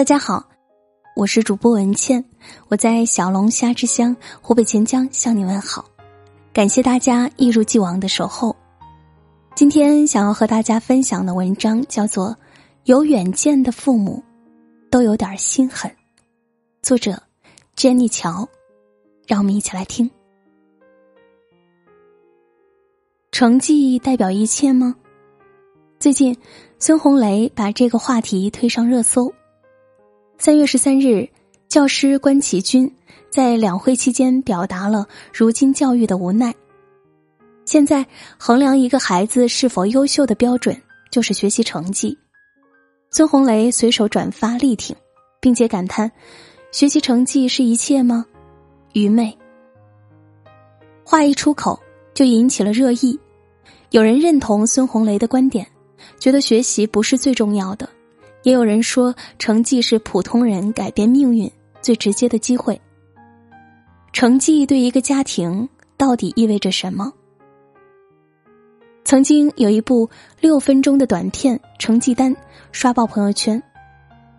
大家好，我是主播文倩，我在小龙虾之乡湖北潜江向你问好，感谢大家一如既往的守候。今天想要和大家分享的文章叫做《有远见的父母都有点心狠》，作者 Jenny 乔，让我们一起来听。成绩代表一切吗？最近，孙红雷把这个话题推上热搜。三月十三日，教师关其军在两会期间表达了如今教育的无奈。现在衡量一个孩子是否优秀的标准就是学习成绩。孙红雷随手转发力挺，并且感叹：“学习成绩是一切吗？愚昧。”话一出口就引起了热议，有人认同孙红雷的观点，觉得学习不是最重要的。也有人说，成绩是普通人改变命运最直接的机会。成绩对一个家庭到底意味着什么？曾经有一部六分钟的短片《成绩单》刷爆朋友圈。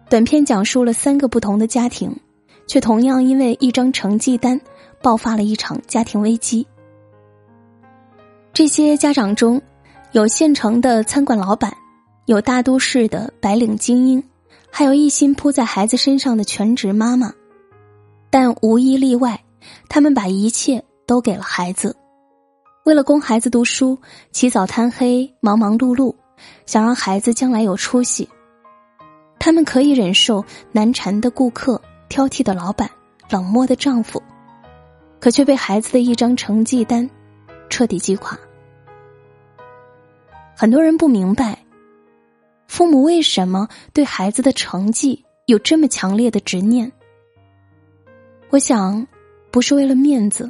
短片讲述了三个不同的家庭，却同样因为一张成绩单爆发了一场家庭危机。这些家长中，有县城的餐馆老板。有大都市的白领精英，还有一心扑在孩子身上的全职妈妈，但无一例外，他们把一切都给了孩子，为了供孩子读书，起早贪黑，忙忙碌碌，想让孩子将来有出息。他们可以忍受难缠的顾客、挑剔的老板、冷漠的丈夫，可却被孩子的一张成绩单彻底击垮。很多人不明白。父母为什么对孩子的成绩有这么强烈的执念？我想，不是为了面子，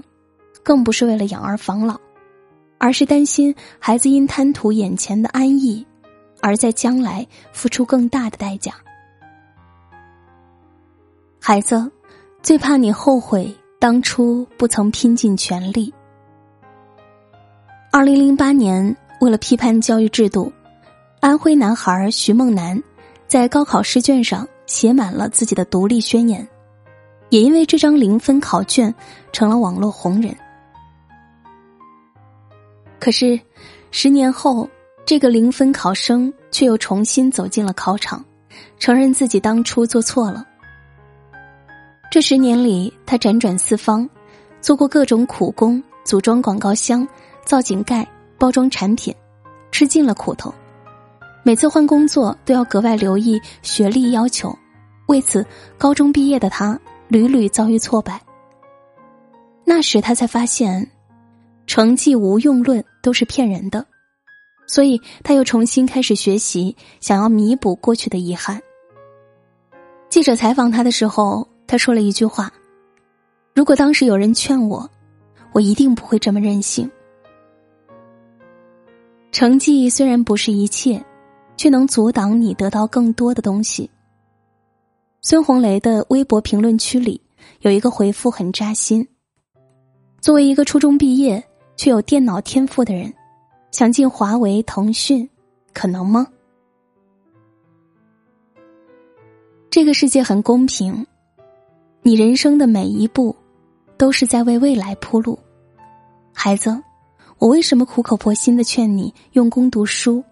更不是为了养儿防老，而是担心孩子因贪图眼前的安逸，而在将来付出更大的代价。孩子，最怕你后悔当初不曾拼尽全力。二零零八年，为了批判教育制度。安徽男孩徐梦楠，在高考试卷上写满了自己的独立宣言，也因为这张零分考卷成了网络红人。可是，十年后，这个零分考生却又重新走进了考场，承认自己当初做错了。这十年里，他辗转四方，做过各种苦工，组装广告箱、造井盖、包装产品，吃尽了苦头。每次换工作都要格外留意学历要求，为此高中毕业的他屡屡遭遇挫败。那时他才发现，成绩无用论都是骗人的，所以他又重新开始学习，想要弥补过去的遗憾。记者采访他的时候，他说了一句话：“如果当时有人劝我，我一定不会这么任性。”成绩虽然不是一切。却能阻挡你得到更多的东西。孙红雷的微博评论区里有一个回复很扎心：作为一个初中毕业却有电脑天赋的人，想进华为、腾讯，可能吗？这个世界很公平，你人生的每一步都是在为未来铺路。孩子，我为什么苦口婆心的劝你用功读书？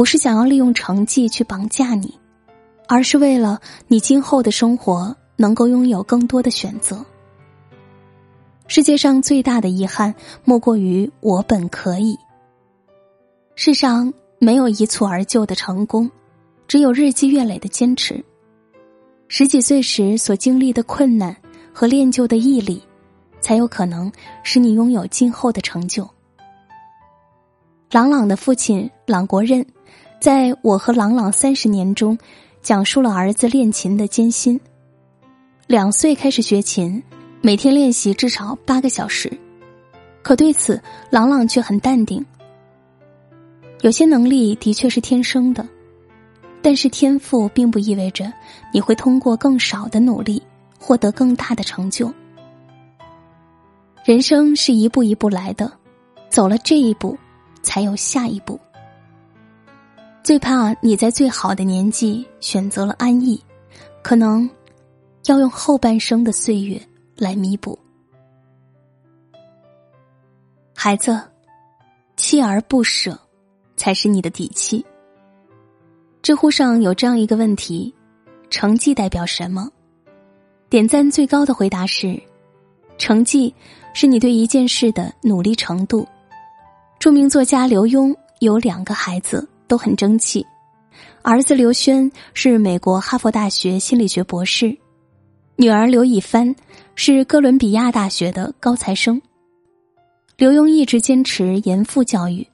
不是想要利用成绩去绑架你，而是为了你今后的生活能够拥有更多的选择。世界上最大的遗憾，莫过于我本可以。世上没有一蹴而就的成功，只有日积月累的坚持。十几岁时所经历的困难和练就的毅力，才有可能使你拥有今后的成就。朗朗的父亲朗国任。在我和朗朗三十年中，讲述了儿子练琴的艰辛。两岁开始学琴，每天练习至少八个小时，可对此朗朗却很淡定。有些能力的确是天生的，但是天赋并不意味着你会通过更少的努力获得更大的成就。人生是一步一步来的，走了这一步，才有下一步。最怕你在最好的年纪选择了安逸，可能要用后半生的岁月来弥补。孩子，锲而不舍才是你的底气。知乎上有这样一个问题：成绩代表什么？点赞最高的回答是：成绩是你对一件事的努力程度。著名作家刘墉有两个孩子，都很争气。儿子刘轩是美国哈佛大学心理学博士，女儿刘以帆是哥伦比亚大学的高材生。刘墉一直坚持严父教育，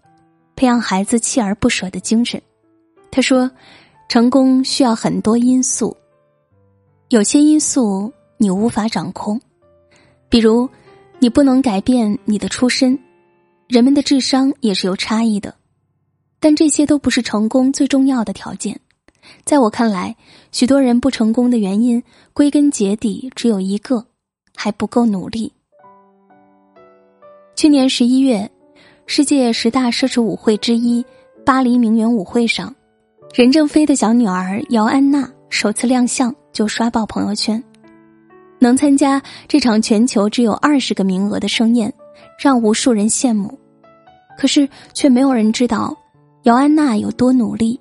培养孩子锲而不舍的精神。他说：“成功需要很多因素，有些因素你无法掌控，比如你不能改变你的出身，人们的智商也是有差异的，但这些都不是成功最重要的条件。在我看来，许多人不成功的原因，归根结底只有一个：还不够努力。”去年十一月，世界十大奢侈舞会之一——巴黎名媛舞会上。任正非的小女儿姚安娜首次亮相就刷爆朋友圈，能参加这场全球只有二十个名额的盛宴，让无数人羡慕。可是却没有人知道姚安娜有多努力。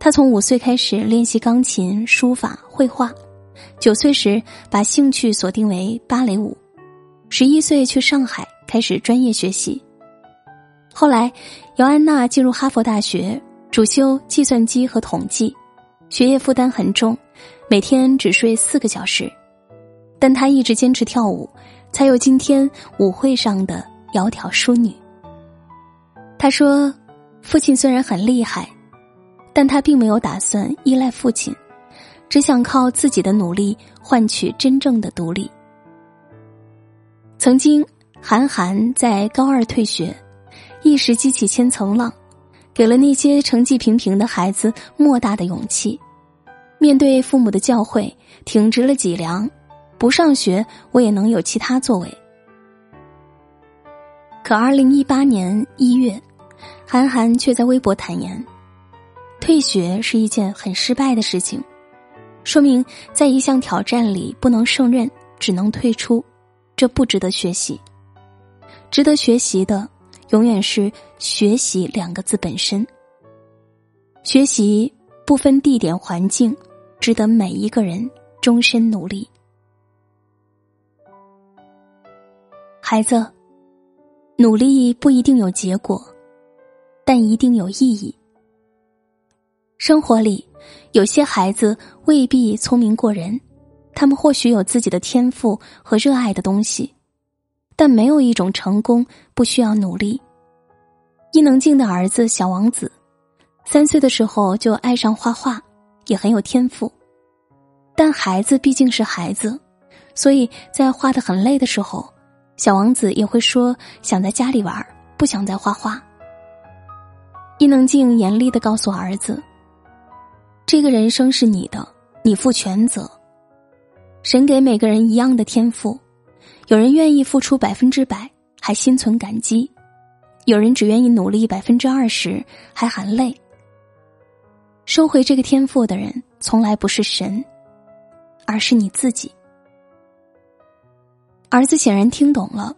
她从五岁开始练习钢琴、书法、绘画，九岁时把兴趣锁定为芭蕾舞，十一岁去上海开始专业学习。后来，姚安娜进入哈佛大学。主修计算机和统计，学业负担很重，每天只睡四个小时，但她一直坚持跳舞，才有今天舞会上的窈窕淑女。她说：“父亲虽然很厉害，但他并没有打算依赖父亲，只想靠自己的努力换取真正的独立。”曾经，韩寒在高二退学，一时激起千层浪。给了那些成绩平平的孩子莫大的勇气，面对父母的教诲，挺直了脊梁，不上学我也能有其他作为。可二零一八年一月，韩寒却在微博坦言，退学是一件很失败的事情，说明在一项挑战里不能胜任，只能退出，这不值得学习，值得学习的。永远是“学习”两个字本身。学习不分地点环境，值得每一个人终身努力。孩子，努力不一定有结果，但一定有意义。生活里，有些孩子未必聪明过人，他们或许有自己的天赋和热爱的东西。但没有一种成功不需要努力。伊能静的儿子小王子，三岁的时候就爱上画画，也很有天赋。但孩子毕竟是孩子，所以在画的很累的时候，小王子也会说想在家里玩，不想再画画。伊能静严厉的告诉儿子：“这个人生是你的，你负全责。神给每个人一样的天赋。”有人愿意付出百分之百，还心存感激；有人只愿意努力百分之二十，还含泪。收回这个天赋的人，从来不是神，而是你自己。儿子显然听懂了，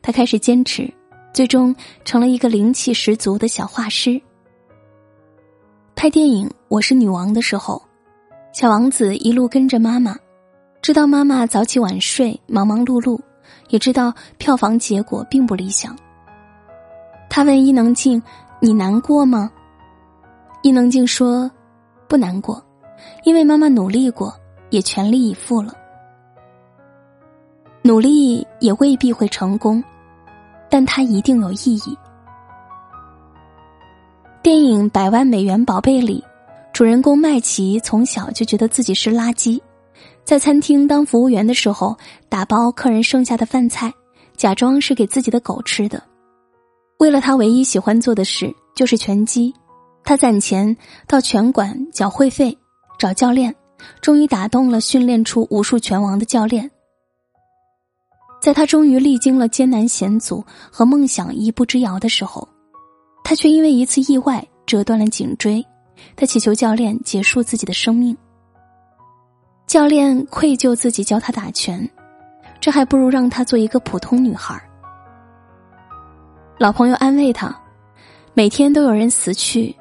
他开始坚持，最终成了一个灵气十足的小画师。拍电影《我是女王》的时候，小王子一路跟着妈妈，知道妈妈早起晚睡，忙忙碌碌。也知道票房结果并不理想。他问伊能静：“你难过吗？”伊能静说：“不难过，因为妈妈努力过，也全力以赴了。努力也未必会成功，但它一定有意义。”电影《百万美元宝贝》里，主人公麦琪从小就觉得自己是垃圾。在餐厅当服务员的时候，打包客人剩下的饭菜，假装是给自己的狗吃的。为了他唯一喜欢做的事就是拳击，他攒钱到拳馆缴会费，找教练，终于打动了训练出无数拳王的教练。在他终于历经了艰难险阻和梦想一步之遥的时候，他却因为一次意外折断了颈椎，他祈求教练结束自己的生命。教练愧疚自己教他打拳，这还不如让她做一个普通女孩。老朋友安慰他，每天都有人死去，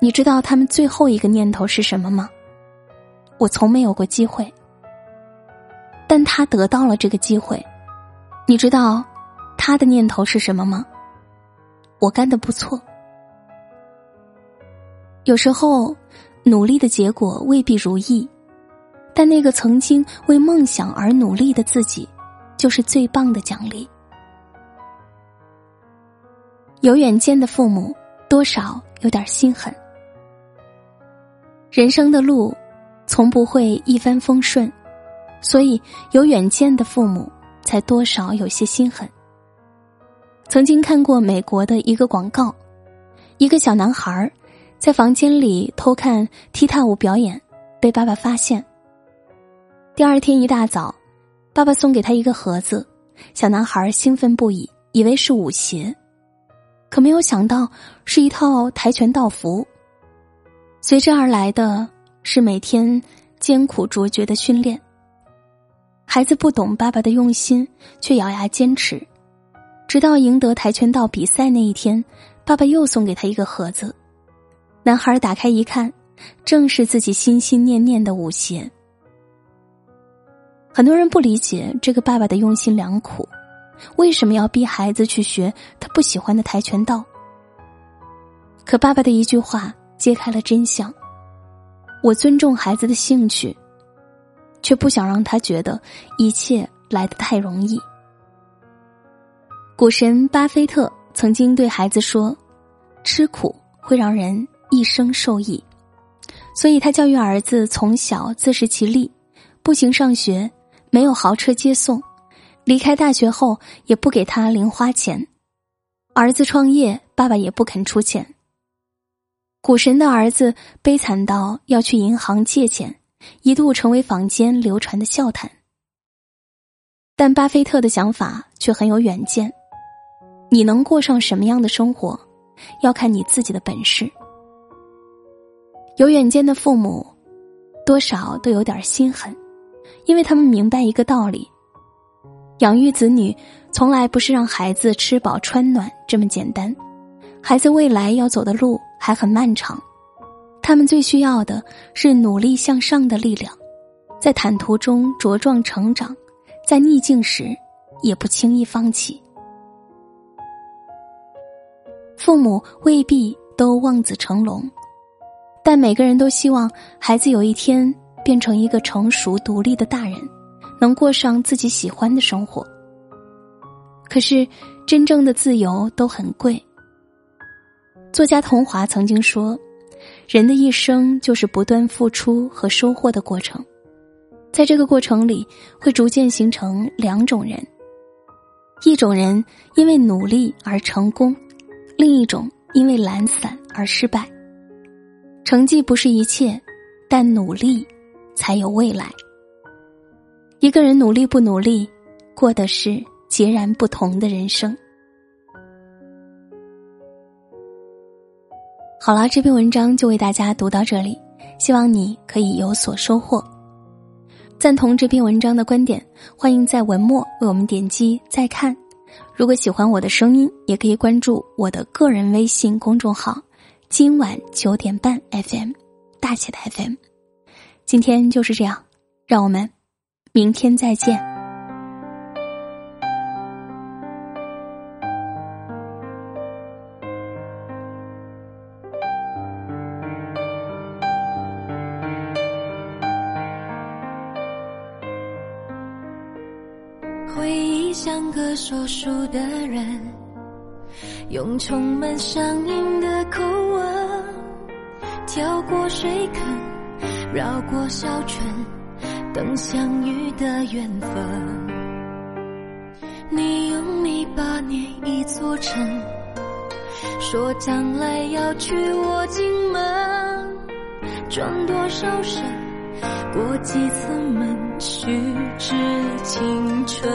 你知道他们最后一个念头是什么吗？我从没有过机会，但他得到了这个机会，你知道他的念头是什么吗？我干的不错。有时候，努力的结果未必如意。但那个曾经为梦想而努力的自己，就是最棒的奖励。有远见的父母，多少有点心狠。人生的路，从不会一帆风顺，所以有远见的父母，才多少有些心狠。曾经看过美国的一个广告，一个小男孩在房间里偷看踢踏舞表演，被爸爸发现。第二天一大早，爸爸送给他一个盒子，小男孩兴奋不已，以为是舞鞋，可没有想到是一套跆拳道服。随之而来的是每天艰苦卓绝的训练。孩子不懂爸爸的用心，却咬牙坚持，直到赢得跆拳道比赛那一天，爸爸又送给他一个盒子，男孩打开一看，正是自己心心念念的舞鞋。很多人不理解这个爸爸的用心良苦，为什么要逼孩子去学他不喜欢的跆拳道？可爸爸的一句话揭开了真相：我尊重孩子的兴趣，却不想让他觉得一切来得太容易。股神巴菲特曾经对孩子说：“吃苦会让人一生受益。”所以他教育儿子从小自食其力，步行上学。没有豪车接送，离开大学后也不给他零花钱。儿子创业，爸爸也不肯出钱。股神的儿子悲惨到要去银行借钱，一度成为坊间流传的笑谈。但巴菲特的想法却很有远见：你能过上什么样的生活，要看你自己的本事。有远见的父母，多少都有点心狠。因为他们明白一个道理：养育子女从来不是让孩子吃饱穿暖这么简单，孩子未来要走的路还很漫长。他们最需要的是努力向上的力量，在坦途中茁壮成长，在逆境时也不轻易放弃。父母未必都望子成龙，但每个人都希望孩子有一天。变成一个成熟独立的大人，能过上自己喜欢的生活。可是，真正的自由都很贵。作家童华曾经说：“人的一生就是不断付出和收获的过程，在这个过程里，会逐渐形成两种人：一种人因为努力而成功，另一种因为懒散而失败。成绩不是一切，但努力。”才有未来。一个人努力不努力，过的是截然不同的人生。好了，这篇文章就为大家读到这里，希望你可以有所收获。赞同这篇文章的观点，欢迎在文末为我们点击再看。如果喜欢我的声音，也可以关注我的个人微信公众号“今晚九点半 FM”，大写的 FM。今天就是这样，让我们明天再见。说书的人，用充满乡音的口吻，跳过水坑。绕过小村，等相遇的缘分。你用泥巴捏一座城，说将来要娶我进门。转多少身，过几次门，虚掷青春。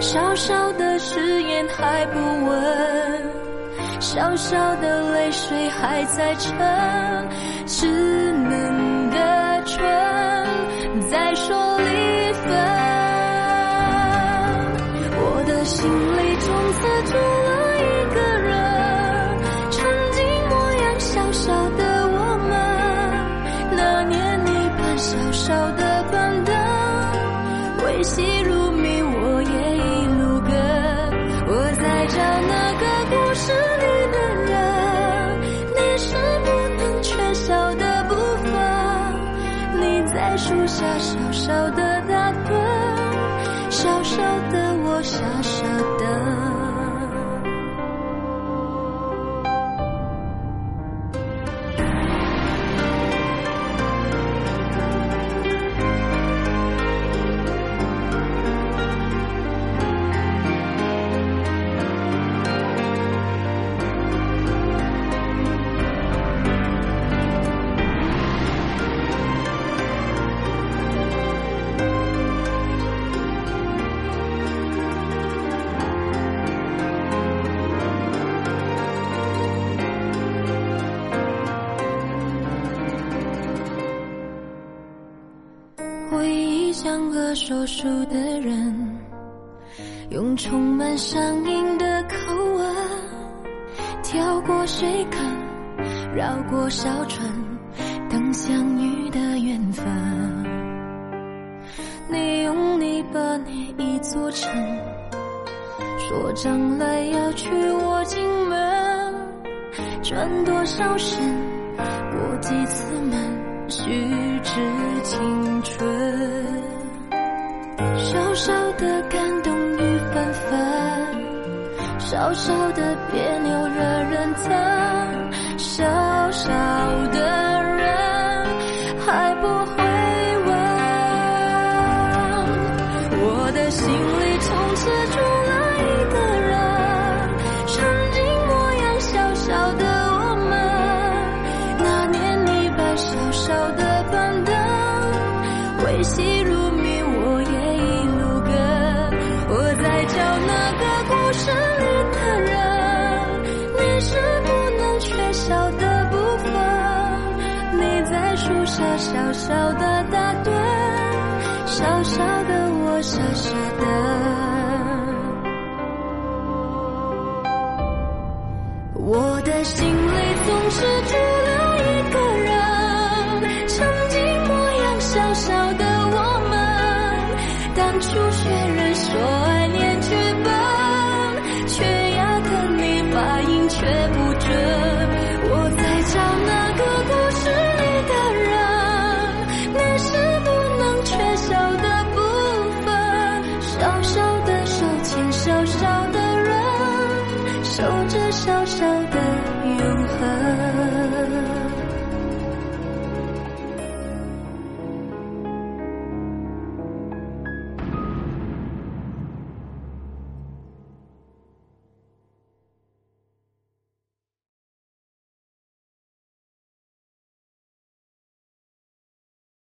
小小的誓言还不稳小小的泪水还在撑稚嫩的唇在说离像个说书的人，用充满乡音的口吻，跳过水坑，绕过小村，等相遇的缘分。你用泥巴捏一座城，说将来要娶我进门，转多少身，过几次门，虚掷青春。少的感动与纷纷，少少的别扭惹人疼。小小的打盹小小的我傻傻的。